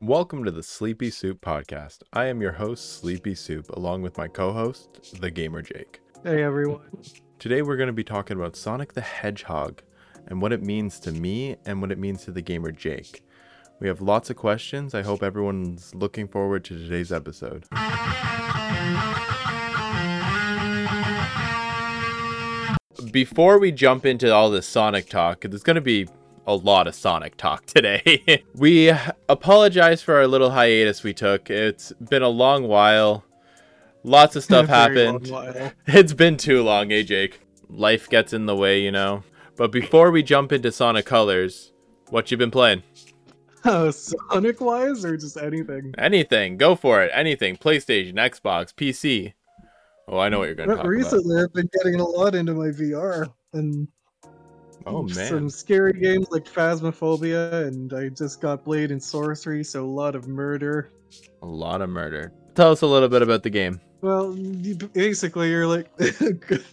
Welcome to the Sleepy Soup Podcast. I am your host, Sleepy Soup, along with my co host, the Gamer Jake. Hey everyone. Today we're going to be talking about Sonic the Hedgehog and what it means to me and what it means to the Gamer Jake. We have lots of questions. I hope everyone's looking forward to today's episode. Before we jump into all this Sonic talk, there's going to be a lot of Sonic talk today. we apologize for our little hiatus we took. It's been a long while. Lots of stuff happened. It's been too long, eh, Jake? Life gets in the way, you know. But before we jump into Sonic Colors, what you been playing? Uh, Sonic wise or just anything? Anything. Go for it. Anything. PlayStation, Xbox, PC. Oh, I know what you're going to talk recently I've been getting a lot into my VR and about. Oh, man. some scary games like Phasmophobia and I just got Blade and Sorcery, so a lot of murder. A lot of murder. Tell us a little bit about the game. Well, basically you're like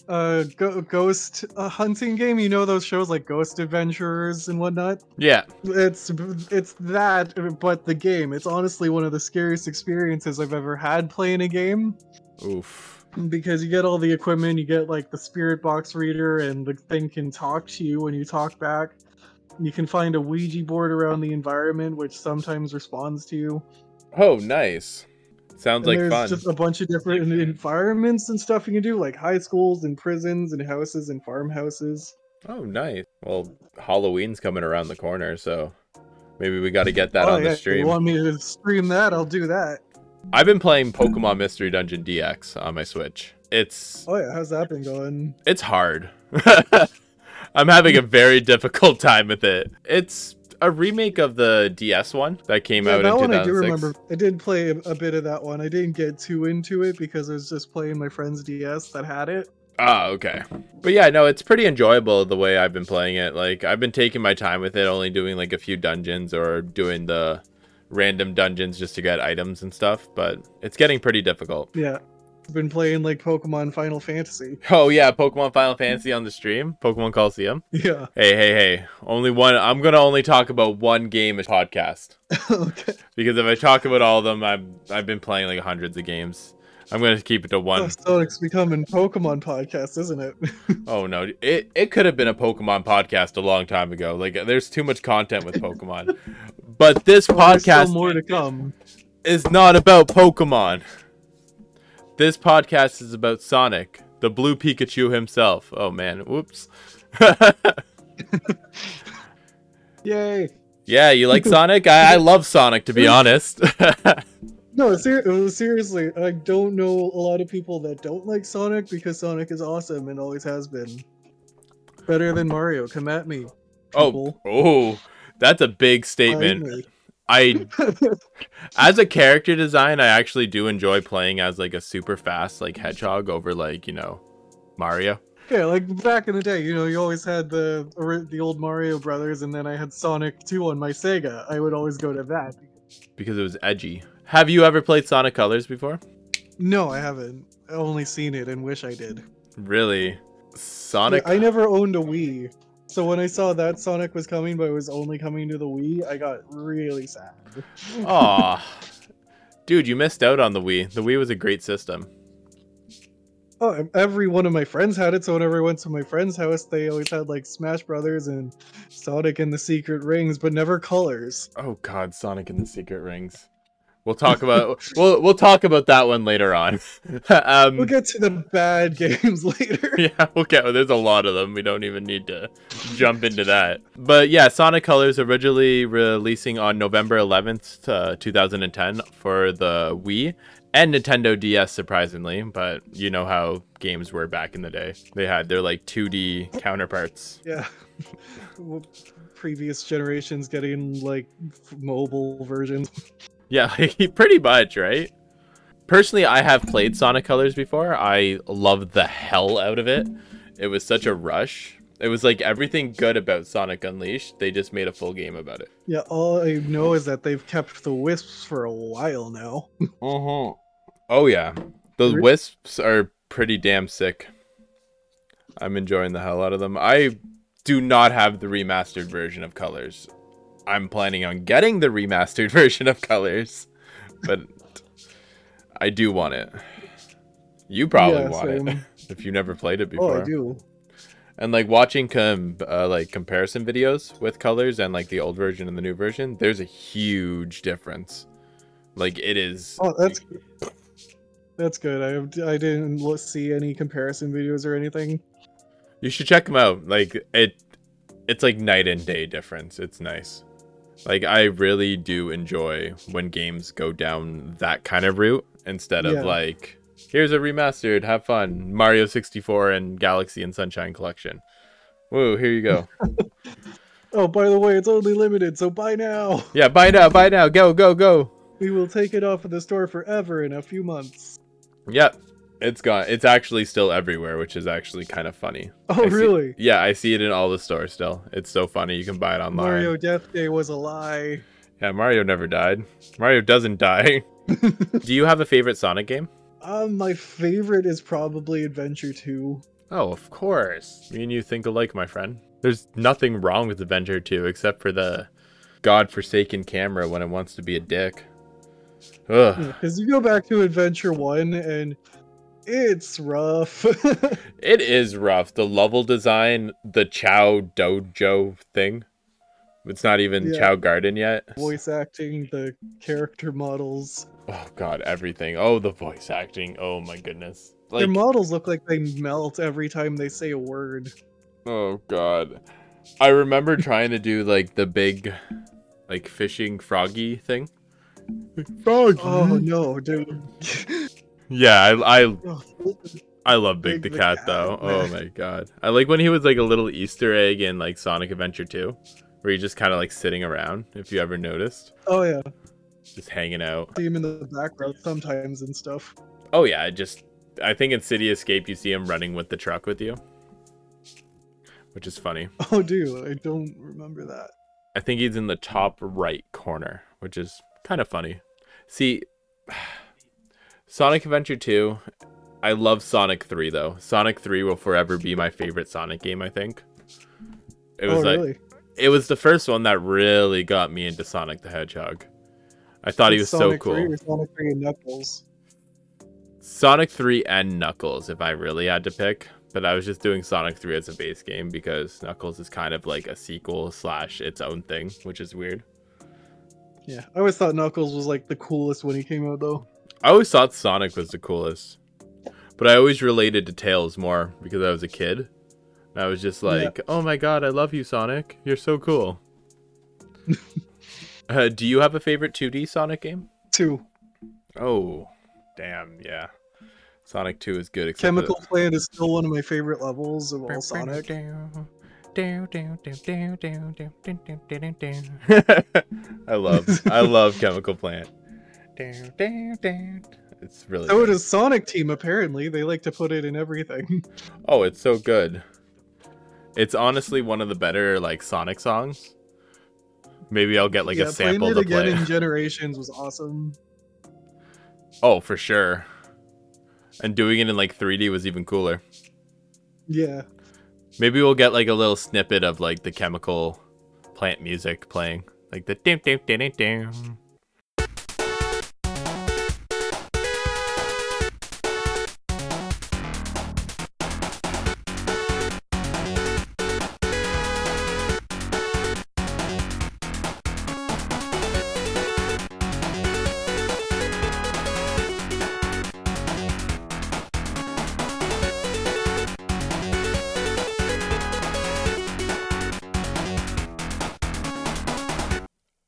a go- ghost uh, hunting game. You know those shows like Ghost Adventurers and whatnot. Yeah. It's it's that, but the game. It's honestly one of the scariest experiences I've ever had playing a game. Oof. Because you get all the equipment you get like the spirit box reader and the thing can talk to you when you talk back you can find a ouija board around the environment which sometimes responds to you Oh, nice. Sounds and like there's fun. just a bunch of different environments and stuff you can do like high schools and prisons and houses and farmhouses Oh, nice. Well, Halloween's coming around the corner, so maybe we got to get that oh on yeah the if stream. you want me to stream that i'll do that I've been playing Pokemon Mystery Dungeon DX on my Switch. It's oh yeah how's that been going it's hard. I'm having a very difficult time with it. It's a remake of the DS one that came yeah, out that in one i do remember i did play a, a bit of that one i didn't get too into it because i was just playing my friend's ds that had it Ah, okay. But yeah, no, it's pretty enjoyable the way I've been playing it. Like I've been taking my time with it, only doing like a few dungeons or doing the random dungeons just to get items and stuff, but it's getting pretty difficult. Yeah. I've been playing like Pokemon Final Fantasy. Oh yeah, Pokemon Final Fantasy on the stream, Pokemon Colosseum. Yeah. Hey, hey, hey. Only one I'm going to only talk about one game a podcast okay. because if I talk about all of them, I'm I've been playing like hundreds of games. I'm going to keep it to Oh, one. Sonic's becoming Pokemon podcast, isn't it? Oh no, it it could have been a Pokemon podcast a long time ago. Like there's too much content with Pokemon. but this Oh, podcast more to come. is not about Pokemon. This podcast is about Sonic, the blue Pikachu himself. Oh man, whoops. Yay. yeah, you like Sonic? I, I love Sonic to be honest. No, ser- uh, seriously, I don't know a lot of people that don't like Sonic because Sonic is awesome and always has been. Better than Mario. Come at me. oh, people. oh, that's a big statement. I as a character design, I actually do enjoy playing as like a super fast like hedgehog over like, you know, Mario. yeah, like back in the day, you know, you always had the the old Mario brothers, and then I had Sonic 2 on my Sega. I would always go to that. because it was edgy. Have you ever played Sonic Colors before? No, I haven't. I only seen it and wish I did. Really? Sonic I never owned a Wii. So when I saw that Sonic was coming, but it was only coming to the Wii, I got really sad. Aw. Dude, you missed out on the Wii. The Wii was a great system. Oh, every one of my friends had it, so whenever I went to my friend's house, they always had like Smash Brothers and Sonic and the Secret Rings, but never colors. Oh god, Sonic and the Secret Rings. We'll talk about we'll we'll talk about that one later on. um We'll get to the bad games later. yeah, okay. Well, there's a lot of them. We don't even need to jump into that. But yeah, Sonic Colors originally releasing on November 11th, uh, 2010 for the Wii and Nintendo DS, surprisingly. But you know how games were back in the day. They had their like 2D counterparts. Yeah. Previous generations getting like mobile versions. Yeah, like, pretty much, right? Personally, I have played Sonic Colors before. I loved the hell out of it. It was such a rush. It was like everything good about Sonic Unleashed. They just made a full game about it. Yeah, all I know is that they've kept the wisps for a while now. Uh-huh. Oh yeah. Those wisps are pretty damn sick. I'm enjoying the hell out of them. I do not have the remastered version of Colors. I'm planning on getting the remastered version of Colors, but I do want it. You probably Yeah, want it if you never played it before. Oh. I do. And like watching com- uh, like comparison videos with colors and like the old version and the new version, there's a huge difference. Like it is. Oh, that's that's good. I I didn't see any comparison videos or anything. You should check them out. Like it, it's like night and day difference. It's nice. Like I really do enjoy when games go down that kind of route instead of Yeah. like here's a remastered, have fun, Mario 64 and Galaxy and Sunshine Collection. Woo, here you go. Oh, by the way, it's only limited, so buy now. yeah, buy now, buy now, go, go, go. We will take it off of the store forever in a few months. Yep, it's gone. It's actually still everywhere, which is actually kind of funny. Oh, I see- really? Yeah, I see it in all the stores still. It's so funny. You can buy it online. Mario Death Day was a lie. Yeah, Mario never died. Mario doesn't die. Do you have a favorite Sonic game? Um, my favorite is probably Adventure 2. Oh, of course. Me and you think alike, my friend. There's nothing wrong with Adventure 2 except for the godforsaken camera when it wants to be a dick. Because you go back to Adventure 1 and it's rough. It is rough. The level design, the Chao Dojo thing. It's not even Yeah. Chao Garden yet. Voice acting, the character models. Oh god, everything. Oh, the voice acting. Oh my goodness. Their models look like they melt every time they say a word. oh god. I remember trying to do like the big, like fishing froggy thing. Froggy. Oh no, dude. Yeah, I, I I love Big, Big the, cat, Cat, though. Oh my god. I like when he was like a little Easter egg in like Sonic Adventure 2, where he just kind of like sitting around, if you ever noticed. oh yeah, Just hanging out. see him in the background sometimes and stuff. Oh yeah, I just I think in City Escape you see him running with the truck with you. Which is funny. Oh dude, I don't remember that. I think he's in the top right corner, which is kind of funny. See, Sonic Adventure 2, I love Sonic 3 though. Sonic 3 will forever be my favorite Sonic game, I think. It was oh like really? it was the first one that really got me into Sonic the Hedgehog. I thought he was It's so Sonic 3 cool. or Sonic 3 and Knuckles. Sonic 3 and Knuckles, if I really had to pick. But I was just doing Sonic 3 as a base game because Knuckles is kind of like a sequel slash its own thing, which is weird. Yeah, I always thought Knuckles was like the coolest when he came out though. I always thought Sonic was the coolest. But I always related to Tails more because I was a kid. And I was just Yeah. like, oh my god, I love you, Sonic. You're so cool. uh, do you have a favorite 2D Sonic game? Two. Oh, damn, yeah. Sonic 2 is good. Chemical Plant is still one of my favorite levels of all Sonic. I love I love Chemical Plant. It's really oh, So good. does Sonic Team apparently. They like to put it in everything. Oh, it's so good. It's honestly one of the better like Sonic songs. Maybe I'll get like yeah, a sample playing to it again play. in Generations was awesome. oh, for sure. And doing it in like 3D was even cooler. Yeah. Maybe we'll get like a little snippet of like the chemical plant music playing. Like the dim dim dim dim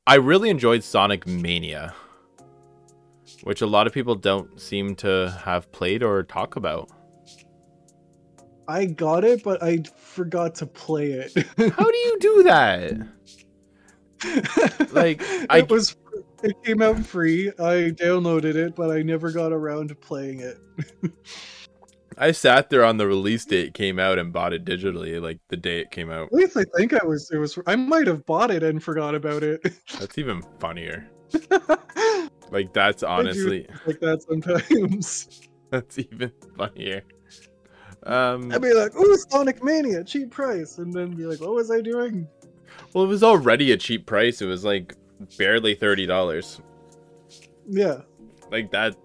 I really enjoyed Sonic Mania, which a lot of people don't seem to have played or talk about. I got it, but I forgot to play it. How do you do that? Like, it I- was it came out free. I downloaded it, but I never got around to playing it. I sat there on the release date came out and bought it digitally, like the day it came out. At least I think I was it was I might have bought it and forgot about it. That's even funnier. Like that's honestly like that sometimes. that's even funnier. Um I'd be like, "Ooh, Sonic Mania, cheap price," and then be like, "What was I doing?" Well, it was already a cheap price. It was like barely thirty dollars. Yeah. Like that.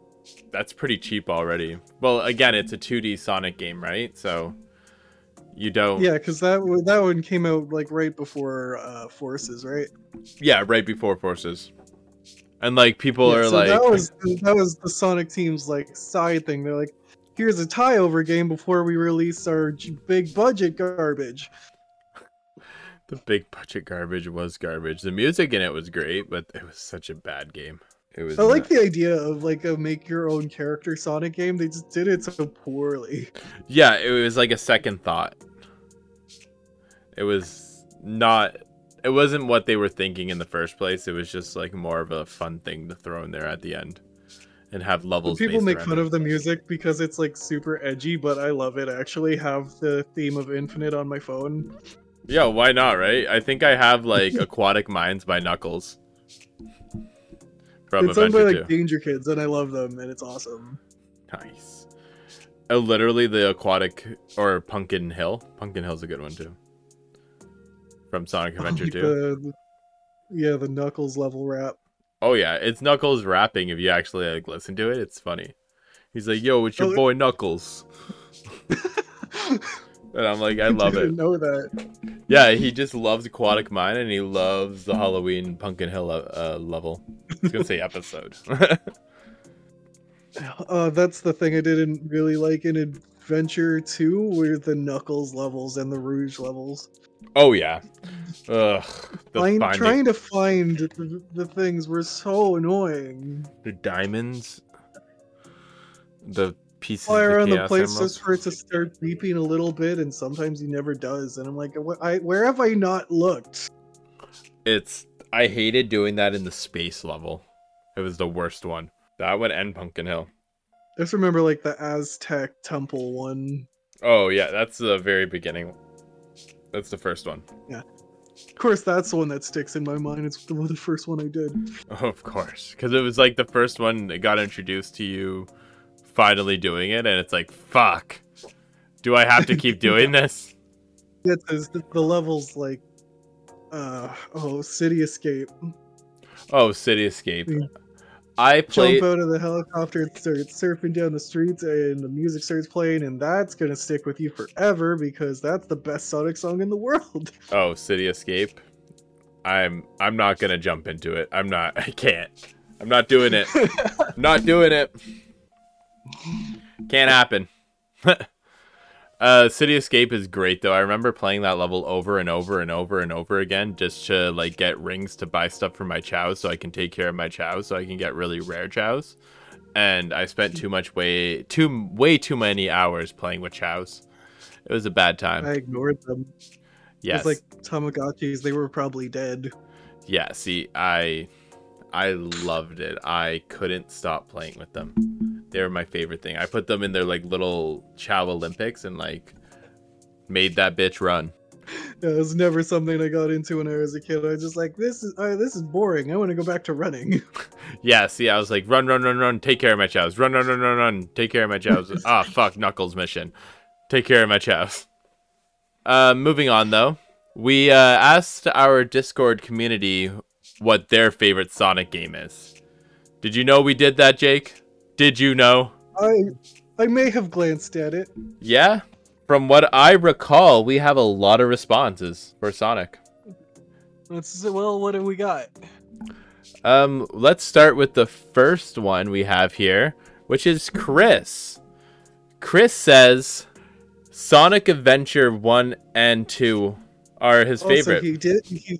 That's pretty cheap already. Well, again, it's a 2D Sonic game, right? So you don't. Yeah, because that one- that one came out like right before uh, Forces, right? Yeah, right before Forces. And like people Yeah, are so like, that was that was the Sonic team's like side thing. They're like, here's a tie over game before we release our big budget garbage. the big budget garbage was garbage. The music in it was great, but it was such a bad game. It was. I like the idea of like a make your own character Sonic game. They just did it so poorly. Yeah, it was like a second thought. It was not. It wasn't what they were thinking in the first place. It was just like more of a fun thing to throw in there at the end, and have But levels. people make fun it. of the music because it's like super edgy, but I love it. I actually have the theme of Infinite on my phone. Yeah, why not? Right? I think I have like Aquatic Minds by Knuckles. From it's owned by like 2. Dangerkids, and I love them, and it's awesome. Nice. Uh, literally the aquatic or Pumpkin Hill. Pumpkin Hill's a good one too. From Sonic Adventure Like 2. the- yeah, the Knuckles level rap. Oh yeah, it's Knuckles rapping. If you actually like listen to it, it's funny. He's like, "Yo, it's your Oh, boy Knuckles," and I'm like, I love didn't it. know that. Yeah, he just loves Aquatic Mine and he loves the Halloween Pumpkin Hill uh, level. I was gonna say episode. Uh, that's the thing I didn't really like in Adventure 2 were the Knuckles levels and the Rouge levels. oh yeah. Ugh. The Find, finding trying to find the, the things were so annoying. the diamonds, the pieces. Of around the place just for it to start beeping a little bit, and sometimes he never does. And I'm like, I, where have I not looked? It's I hated doing that in the space level. It was the worst one. That would end Pumpkin Hill. I just remember like the Aztec temple one. Oh yeah, that's the very beginning. That's the first one. Yeah. Of course, that's the one that sticks in my mind. It's the, the first one I did. Oh, of course, because it was like the first one that got introduced to you, finally doing it, and it's like, fuck, do I have to keep doing this? Yeah, the, the levels like, uh, oh, City Escape. Oh, City Escape. Mm. I played. Jump out of the helicopter and start surfing down the streets, and the music starts playing, and that's gonna stick with you forever because that's the best Sonic song in the world. Oh, City Escape. I'm. I'm not gonna jump into it. I'm not. I can't. I'm not doing it. I'm not doing it. Can't happen. uh, City Escape is great though. I remember playing that level over and over and over and over again just to like get rings to buy stuff for my chows so I can take care of my chows so I can get really rare chows. And I spent too much way too way too many hours playing with chows. It was a bad time. I ignored them. yes. It's like Tamagotchis; they were probably dead. Yeah, see, I I loved it. I couldn't stop playing with them. They were my favorite thing. I put them in their like little Chao Olympics and like made that bitch run. Yeah, it was never something I got into when I was a kid. I was just like, this is uh, this is boring. I want to go back to running. Yeah, see, I was like, run, run, run, run, take care of my chows. Run, run, run, run, run, take care of my chows. ah, fuck, Knuckles mission. Take care of my chows. Uh, moving on though, we uh, asked our Discord community what their favorite Sonic game is. Did you know we did that, Jake? Did you know? I I may have glanced at it. Yeah. From what I recall, we have a lot of responses for Sonic. Let's well, what have we got? Um, let's start with the first one we have here, which is Chris. Chris says Sonic Adventure 1 and 2 are his Also, favorite. he did. He,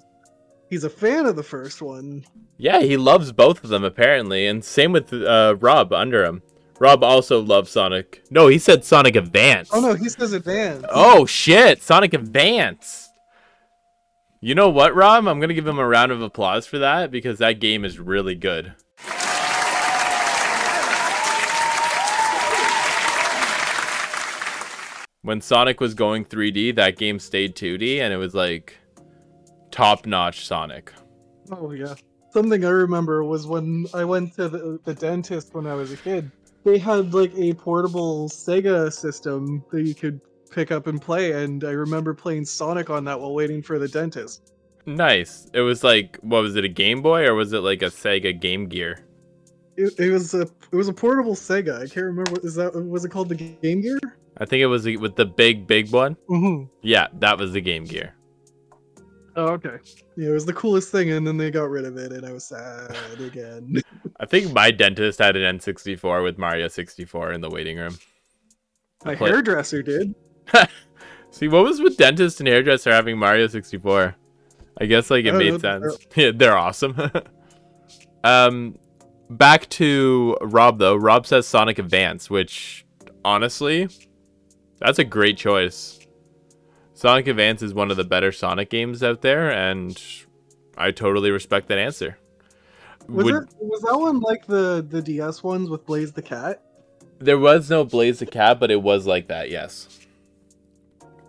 he's a fan of the first one. Yeah, he loves both of them apparently, and same with uh, Rob under him. Rob also loves Sonic. No, he said Sonic Advance. Oh no, he says advance. Oh shit, Sonic Advance. You know what, Rob? I'm gonna give him a round of applause for that because that game is really good. When Sonic was going 3D, that game stayed 2D and it was like top notch Sonic. Oh yeah. Something I remember was when I went to the, the dentist when I was a kid. They had like a portable Sega system that you could pick up and play, and I remember playing Sonic on that while waiting for the dentist. Nice. It was like what was it a Game Boy or was it like a Sega Game Gear? It, it was a it was a portable Sega. I can't remember. Is that was it called the Game Gear? I think it was the- with the big big one. Mm-hmm. Yeah, that was the Game Gear. Oh, okay. Yeah, it was the coolest thing, and then they got rid of it, and I was sad again. I think my dentist had an N64 with Mario 64 in the waiting room. My Play- hairdresser did. See, what was with dentist and hairdresser having Mario 64? I guess like it made don't know, sense. Yeah, they're awesome. um, back to Rob though. Rob says Sonic Advance, which honestly, that's a great choice. Sonic Advance is one of the better Sonic games out there, and I totally respect that answer. Was Would- it was that one like the the DS ones with Blaze the Cat? There was no Blaze the Cat, but it was like that, yes.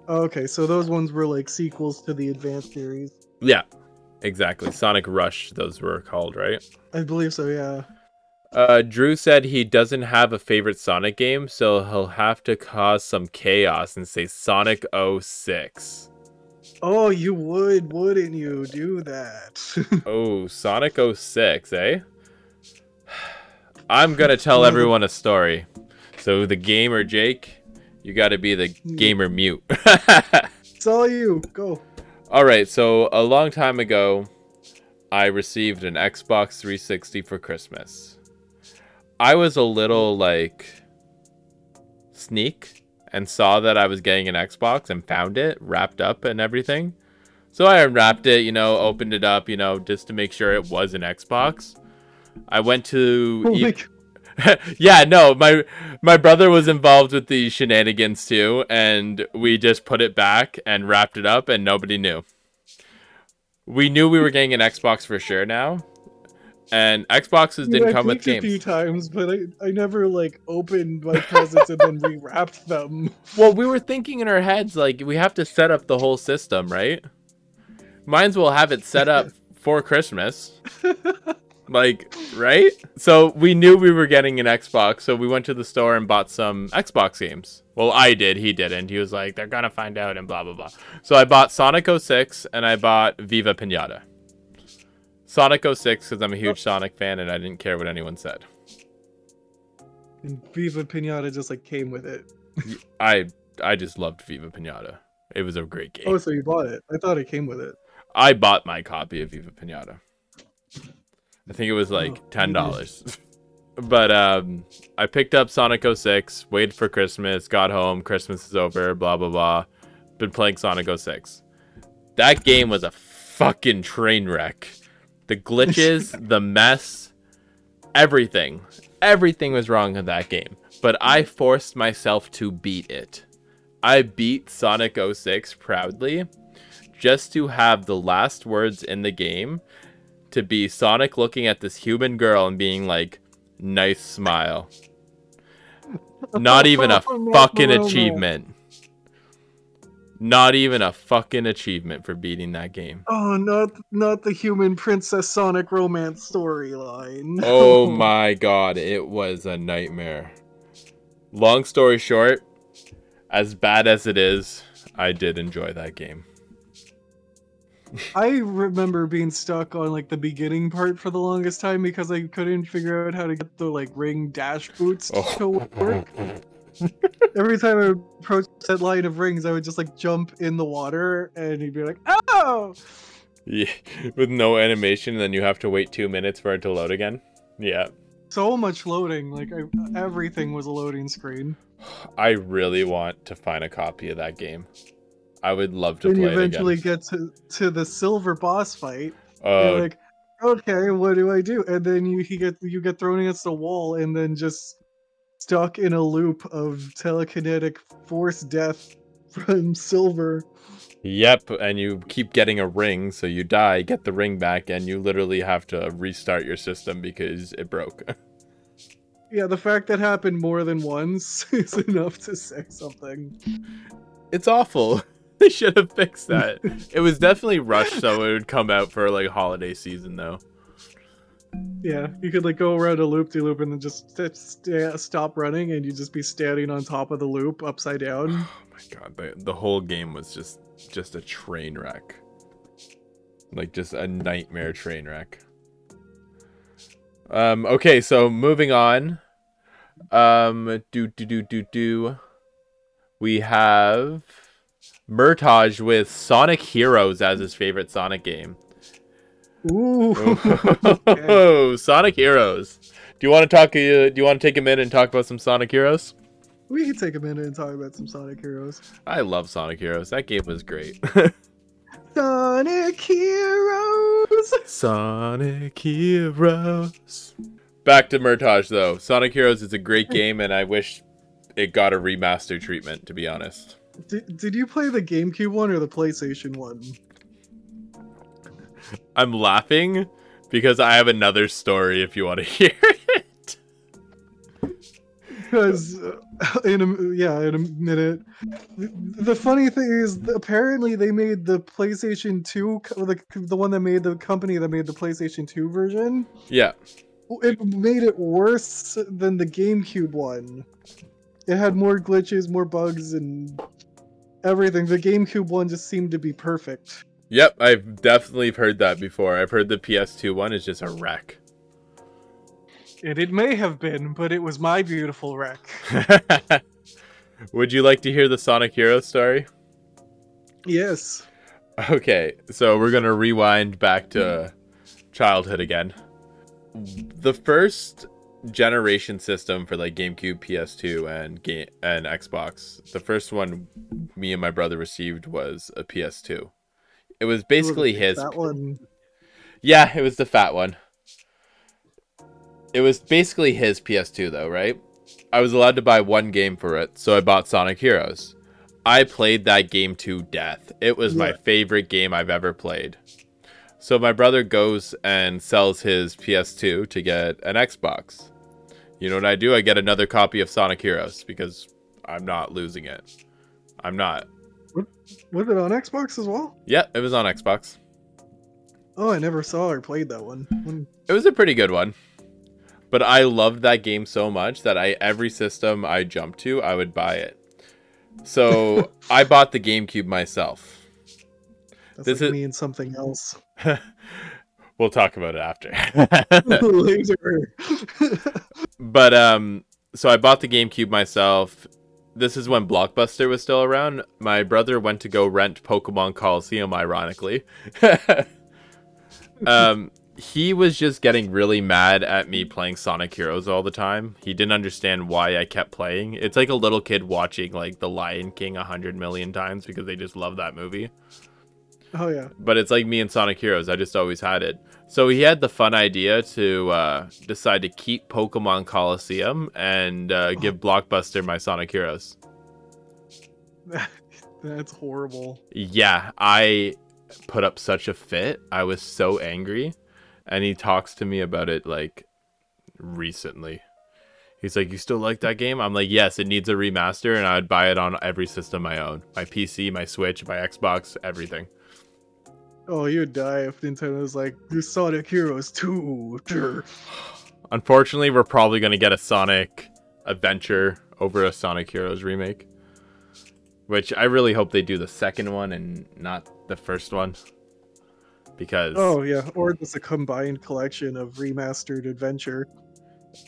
Okay, so those ones were like sequels to the Advanced series. Yeah, exactly. Sonic Rush, those were called, right? I believe so. Yeah. Uh, Drew said he doesn't have a favorite Sonic game, so he'll have to cause some chaos and say Sonic 06. Oh, you would, wouldn't you, do that? Oh, Sonic 06, eh? I'm gonna tell everyone a story. So the gamer Jake, you gotta be the gamer mute. it's all you. Go. All right, so a long time ago, I received an Xbox 360 for Christmas. I was a little like sneak and saw that I was getting an Xbox and found it wrapped up and everything. So I unwrapped it, you know, opened it up, you know, just to make sure it was an Xbox. I went to Oh e- yeah, no, my my brother was involved with the shenanigans too, and we just put it back and wrapped it up, and nobody knew. We knew we were getting an Xbox for sure now, and Xboxes didn't I come with blinked a few times, but I, I never like opened my presents and then rewrapped them. Well, we were thinking in our heads like we have to set up the whole system, right? Might as well have it set up for Christmas. like, right? So we knew we were getting an Xbox, so we went to the store and bought some Xbox games. Well, I did, he didn't. He was like, they're gonna find out and blah blah blah. So I bought Sonic 06 and I bought Viva Pinata. Sonic 06 because I'm a huge Sonic fan and I didn't care what anyone said. And Viva Pinata just like came with it. I I just loved Viva Pinata. It was a great game. Oh, so you bought it? I thought it came with it. I bought my copy of Viva Pinata. I think it was like Oh, ten you dollars. but um I picked up Sonic 06, waited for Christmas, got home, Christmas is over, blah blah blah. Been playing Sonic 06. That game was a fucking train wreck. The glitches, the mess, everything. Everything was wrong in that game. But I forced myself to beat it. I beat Sonic 06 proudly just to have the last words in the game to be Sonic looking at this human girl and being like, nice smile. Not even a fucking achievement. Not even a fucking achievement for beating that game. Oh, not not the human princess Sonic romance storyline. Oh my god, it was a nightmare. Long story short, as bad as it is, I did enjoy that game. I remember being stuck on like the beginning part for the longest time because I couldn't figure out how to get the like ring dash boots Oh. to work. Every time I would approach that line of rings, I would just like jump in the water and he'd be like, "Oh!" Yeah, with no animation, then you have to wait two minutes for it to load again. Yeah, So much loading. Like I, everything was a loading screen. I really want to find a copy of that game. I would love to you play it eventually get to to the silver boss fight. Uh, like, okay, what do I do? And then you he get you get thrown against a wall and then just stuck in a loop of telekinetic force death from silver. yep, and you keep getting a ring, so you die, get the ring back, and you literally have to restart your system because it broke. Yeah, the fact that happened more than once is enough to say something. it's awful. They should have fixed that. it was definitely rushed, so it would come out for like holiday season, though. Yeah, you could like go around a loop de loop and then just st- st- stop running and you'd just be standing on top of the loop upside down. Oh my god, the, the whole game was just just a train wreck. Like just a nightmare train wreck. Um okay, so moving on. Um do do do do do. We have Murtage with Sonic Heroes as his favorite Sonic game. Ooh. okay. Oh, Sonic Heroes. Do you want to talk? Uh, do you want to take a minute and talk about some Sonic Heroes? We can take a minute and talk about some Sonic Heroes. I love Sonic Heroes. That game was great. Sonic Heroes. Sonic Heroes. Back to Murtage though. Sonic Heroes is a great game, and I wish it got a remaster treatment. To be honest. Did, did you play the GameCube one or the PlayStation one? I'm laughing because I have another story if you want to hear it. Because uh, in a yeah, in a minute. The, the funny thing is, apparently they made the PlayStation Two, the the one that made the company that made the PlayStation Two version. Yeah. It made it worse than the GameCube one. It had more glitches, more bugs, and everything. The GameCube one just seemed to be perfect. Yep, I've definitely heard that before. I've heard the PS2 one is just a wreck. And it may have been, but it was my beautiful wreck. Would you like to hear the Sonic Hero story? Yes. Okay, so we're gonna rewind back to childhood again. The first generation system for like GameCube, PS2, and game and Xbox. The first one me and my brother received was a PS2. It was basically his. That one. Yeah, it was the fat one. It was basically his PS2 though, right? I was allowed to buy one game for it, so I bought Sonic Heroes. I played that game to death. It was my favorite game I've ever played. So my brother goes and sells his PS2 to get an Xbox. You know what I do? I get another copy of Sonic Heroes because I'm not losing it. I'm not. Was it on Xbox as well? Yeah, it was on Xbox. Oh, I never saw or played that one. When- It was a pretty good one. But I loved that game so much that I every system I jumped to, I would buy it. So I bought the GameCube myself. That's This like is- me and something else. we'll talk about it after. Later. but um so I bought the GameCube myself. This is when Blockbuster was still around. My brother went to go rent Pokemon Colosseum ironically. um he was just getting really mad at me playing Sonic Heroes all the time. He didn't understand why I kept playing. It's like a little kid watching like The Lion King a hundred million times because they just love that movie. oh yeah. But it's like me and Sonic Heroes. I just always had it. So he had the fun idea to uh, decide to keep Pokemon Colosseum and uh, give Blockbuster my Sonic Heroes. That's horrible. Yeah, I put up such a fit. I was so angry. And he talks to me about it like recently. He's like, You still like that game? I'm like, Yes, it needs a remaster, and I would buy it on every system I own my PC, my Switch, my Xbox, everything. Oh, you'd die if Nintendo was like, "Do Sonic Heroes 2. Durr." Unfortunately, we're probably going to get a Sonic Adventure over a Sonic Heroes remake. Which I really hope they do the second one and not the first one. Because Oh yeah, or just a combined collection of remastered adventure.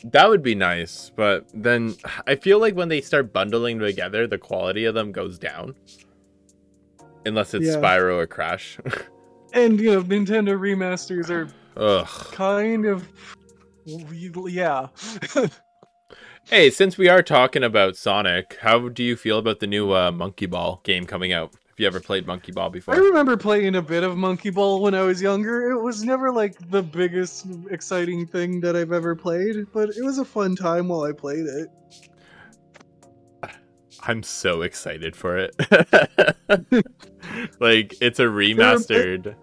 that would be nice. But then I feel like when they start bundling together, the quality of them goes down. Unless it's Yeah. Spyro or Crash. And you know, Nintendo remasters are Ugh. kind of yeah. Hey, since we are talking about Sonic, how do you feel about the new uh, Monkey Ball game coming out? Have you ever played Monkey Ball before? I remember playing a bit of Monkey Ball when I was younger. It was never like the biggest exciting thing that I've ever played, but it was a fun time while I played it. I'm so excited for it. like it's a remastered.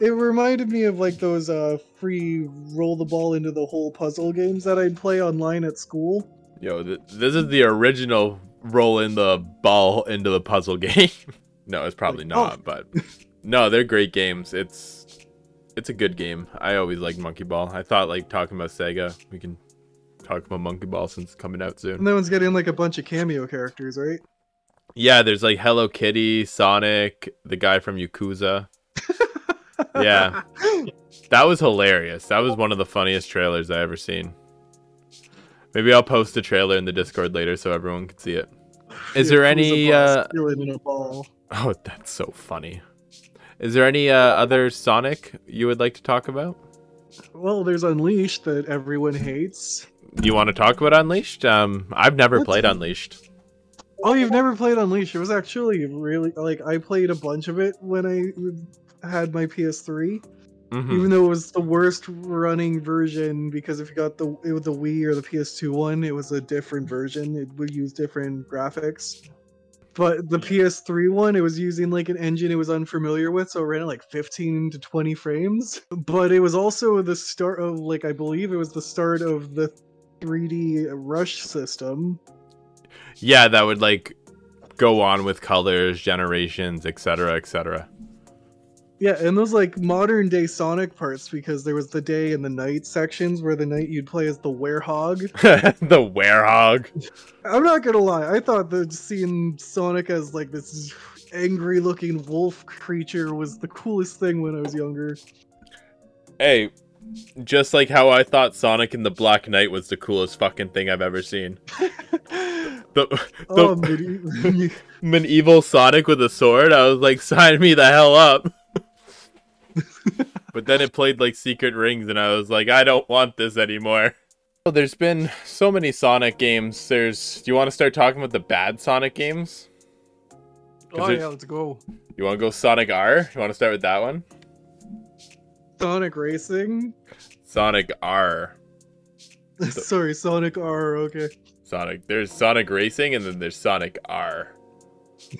It reminded me of like those uh free roll the ball into the hole puzzle games that I'd play online at school. Yo, th- this is the original roll in the ball into the puzzle game. no, it's probably oh. not, but no, they're great games. It's it's a good game. I always liked Monkey Ball. I thought like talking about Sega, we can talk about Monkey Ball since it's coming out soon. And that one's getting like a bunch of cameo characters, right? Yeah, there's like Hello Kitty, Sonic, the guy from Yakuza. Yeah. That was hilarious. That was one of the funniest trailers I ever seen. Maybe I'll post a trailer in the Discord later so everyone can see it. Is there It was a any uh in a ball. Oh, that's so funny. Is there any uh, other Sonic you would like to talk about? Well, there's Unleashed that everyone hates. You want to talk about Unleashed? Um, I've never played Unleashed. Oh, you've never played Unleashed? It was actually really like I played a bunch of it when I had my PS3. Mhm. even though it was the worst running version because if you got the it was the Wii or the PS2 one, it was a different version. It would use different graphics. But the PS3 one, it was using like an engine it was unfamiliar with, so it ran at like 15 to 20 frames. But it was also the start of like I believe it was the start of the 3D rush system. Yeah, that would like go on with colors, generations, etc., etc. Yeah, and those like modern day Sonic parts because there was the day and the night sections where the night you'd play as the werehog. the werehog. I'm not gonna lie. I thought that seeing Sonic as like this angry-looking wolf creature was the coolest thing when I was younger. Hey, just like how I thought Sonic and the Black Knight was the coolest fucking thing I've ever seen. The, the oh, medi- medieval Sonic with a sword, I was like, sign me the hell up. but then it played like Secret Rings, and I was like, I don't want this anymore. Well, there's been so many Sonic games. There's. Do you want to start talking about the bad Sonic games? oh yeah, let's go. You want to go Sonic R? You want to start with that one? Sonic Racing. Sonic R. Sorry, Sonic R. Okay. Sonic. There's Sonic Racing, and then there's Sonic R.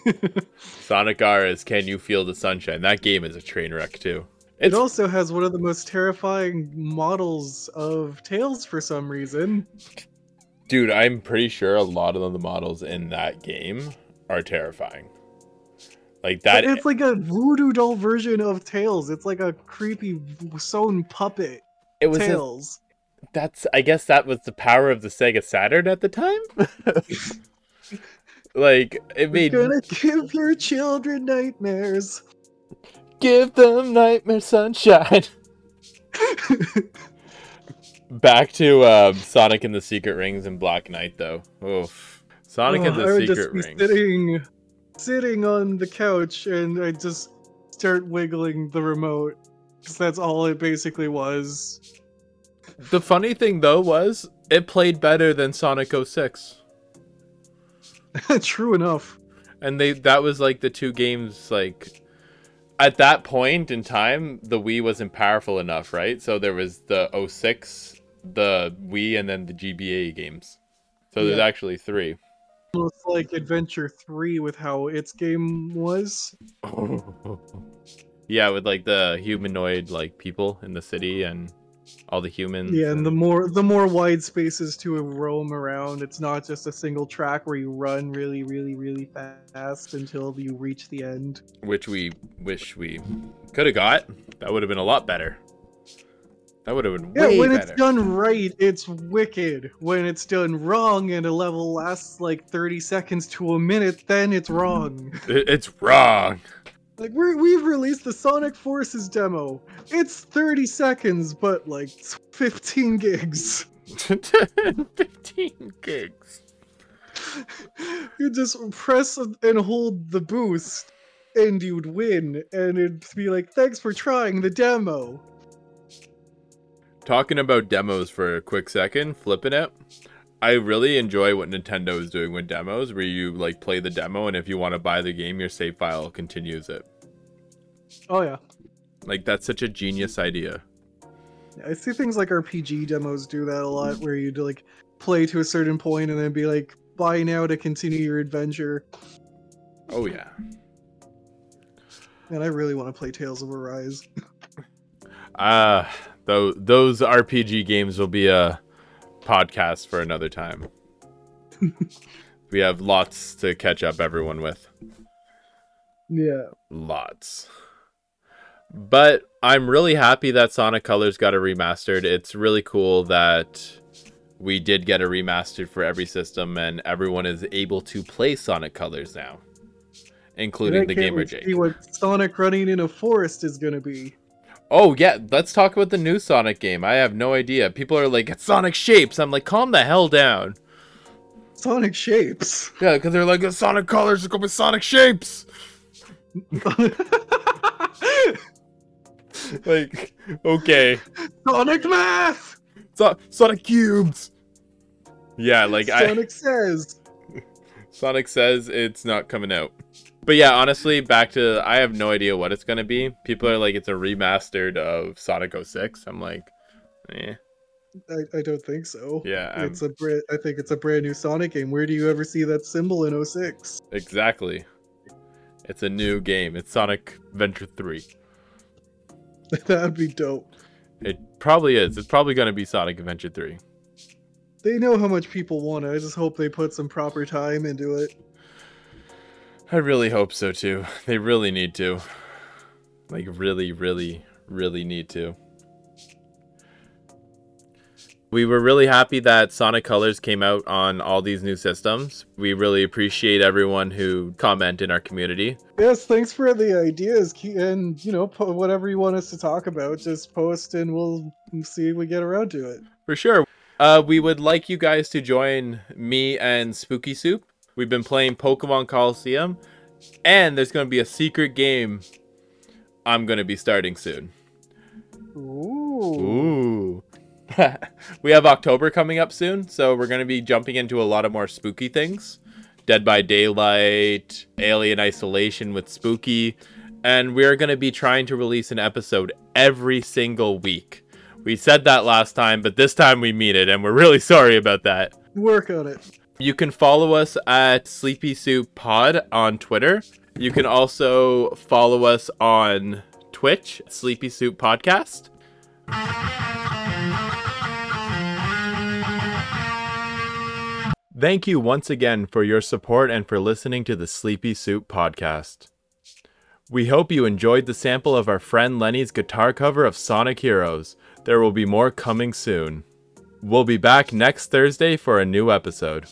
Sonic R is Can You Feel the Sunshine? That game is a train wreck too. It also has one of the most terrifying models of Tails for some reason. dude, I'm pretty sure a lot of the models in that game are terrifying. Like But that it's like a voodoo doll version of Tails. It's like a creepy sewn puppet it was a- Tails. that's I guess that was the power of the Sega Saturn at the time. like it made. We're gonna give your children nightmares. give them nightmare sunshine. Back to um, Sonic and the Secret Rings and Black Knight though. Oof. Sonic Oh, and I the just Secret Rings. sitting, sitting on the couch, and I just start wiggling the remote because that's all it basically was. The funny thing though was it played better than Sonic 06. True enough. And they that was like the two games like at that point in time the Wii wasn't powerful enough, right? So there was the 06, the Wii and then the GBA games. So there's Yeah. actually 3. Almost like Adventure Three with how its game was. yeah, with like the humanoid like people in the city and all the humans. Yeah, and the more the more wide spaces to roam around. It's not just a single track where you run really, really, really fast until you reach the end. which we wish we could have got. That would have been a lot better. That would have been Yeah, when better. it's done right, it's wicked. When it's done wrong and a level lasts like 30 seconds to a minute, then it's wrong. It's wrong. Like we're, we've released the Sonic Forces demo. It's 30 seconds, but like 15 gigs. 15 gigs. You just press and hold the boost, and you'd win. And it'd be like, "Thanks for trying the demo." Talking about demos for a quick second, flipping it. I really enjoy what Nintendo is doing with demos, where you like play the demo, and if you want to buy the game, your save file continues it. Oh yeah. Like that's such a genius idea. I see things like RPG demos do that a lot, where you'd like play to a certain point and then be like, "Buy now to continue your adventure." Oh yeah. And I really want to play Tales of Arise. Uh though those RPG games will be a podcast for another time. we have lots to catch up everyone with. Yeah. Lots. But I'm really happy that Sonic Colors got a remastered. It's really cool that we did get a remastered for every system and everyone is able to play Sonic Colors now. Including the can't gamer Jake. See what Sonic running in a forest is gonna be. Oh yeah, let's talk about the new Sonic game. I have no idea. People are like, it's Sonic Shapes. I'm like, calm the hell down. Sonic shapes. Yeah, because they're like, it's Sonic Colors is going with Sonic Shapes. Like, okay, Sonic math. so- Sonic Cubes. Yeah, like I. Sonic says. Sonic says it's not coming out. But yeah, honestly, back to I have no idea what it's gonna be. People are like it's a remastered of Sonic 06. I'm like, eh. I, I don't think so. Yeah, I'm- it's a brand. I think it's a brand new Sonic game. Where do you ever see that symbol in 06? Exactly. It's a new game. It's Sonic Adventure 3. That'd be dope. It probably is. It's probably gonna be Sonic Adventure 3. They know how much people want it. I just hope they put some proper time into it. I really hope so too. They really need to. Like really, really, really need to. We were really happy that Sonic Colors came out on all these new systems. We really appreciate everyone who comment in our community. Yes, thanks for the ideas, and you know, whatever you want us to talk about, just post and we'll see if we get around to it. For sure. Uh, we would like you guys to join me and Spooky Soup. We've been playing Pokemon Colosseum, and there's going to be a secret game I'm going to be starting soon. Ooh. Ooh. we have October coming up soon, so we're going to be jumping into a lot of more spooky things. Dead by Daylight, Alien Isolation with Spooky, and we're going to be trying to release an episode every single week. We said that last time, but this time we mean it, and we're really sorry about that. Work on it. You can follow us at Sleepy Soup Pod on Twitter. You can also follow us on Twitch, Sleepy Soup Podcast. Thank you once again for your support and for listening to the Sleepy Soup Podcast. We hope you enjoyed the sample of our friend Lenny's guitar cover of Sonic Heroes. There will be more coming soon. We'll be back next Thursday for a new episode.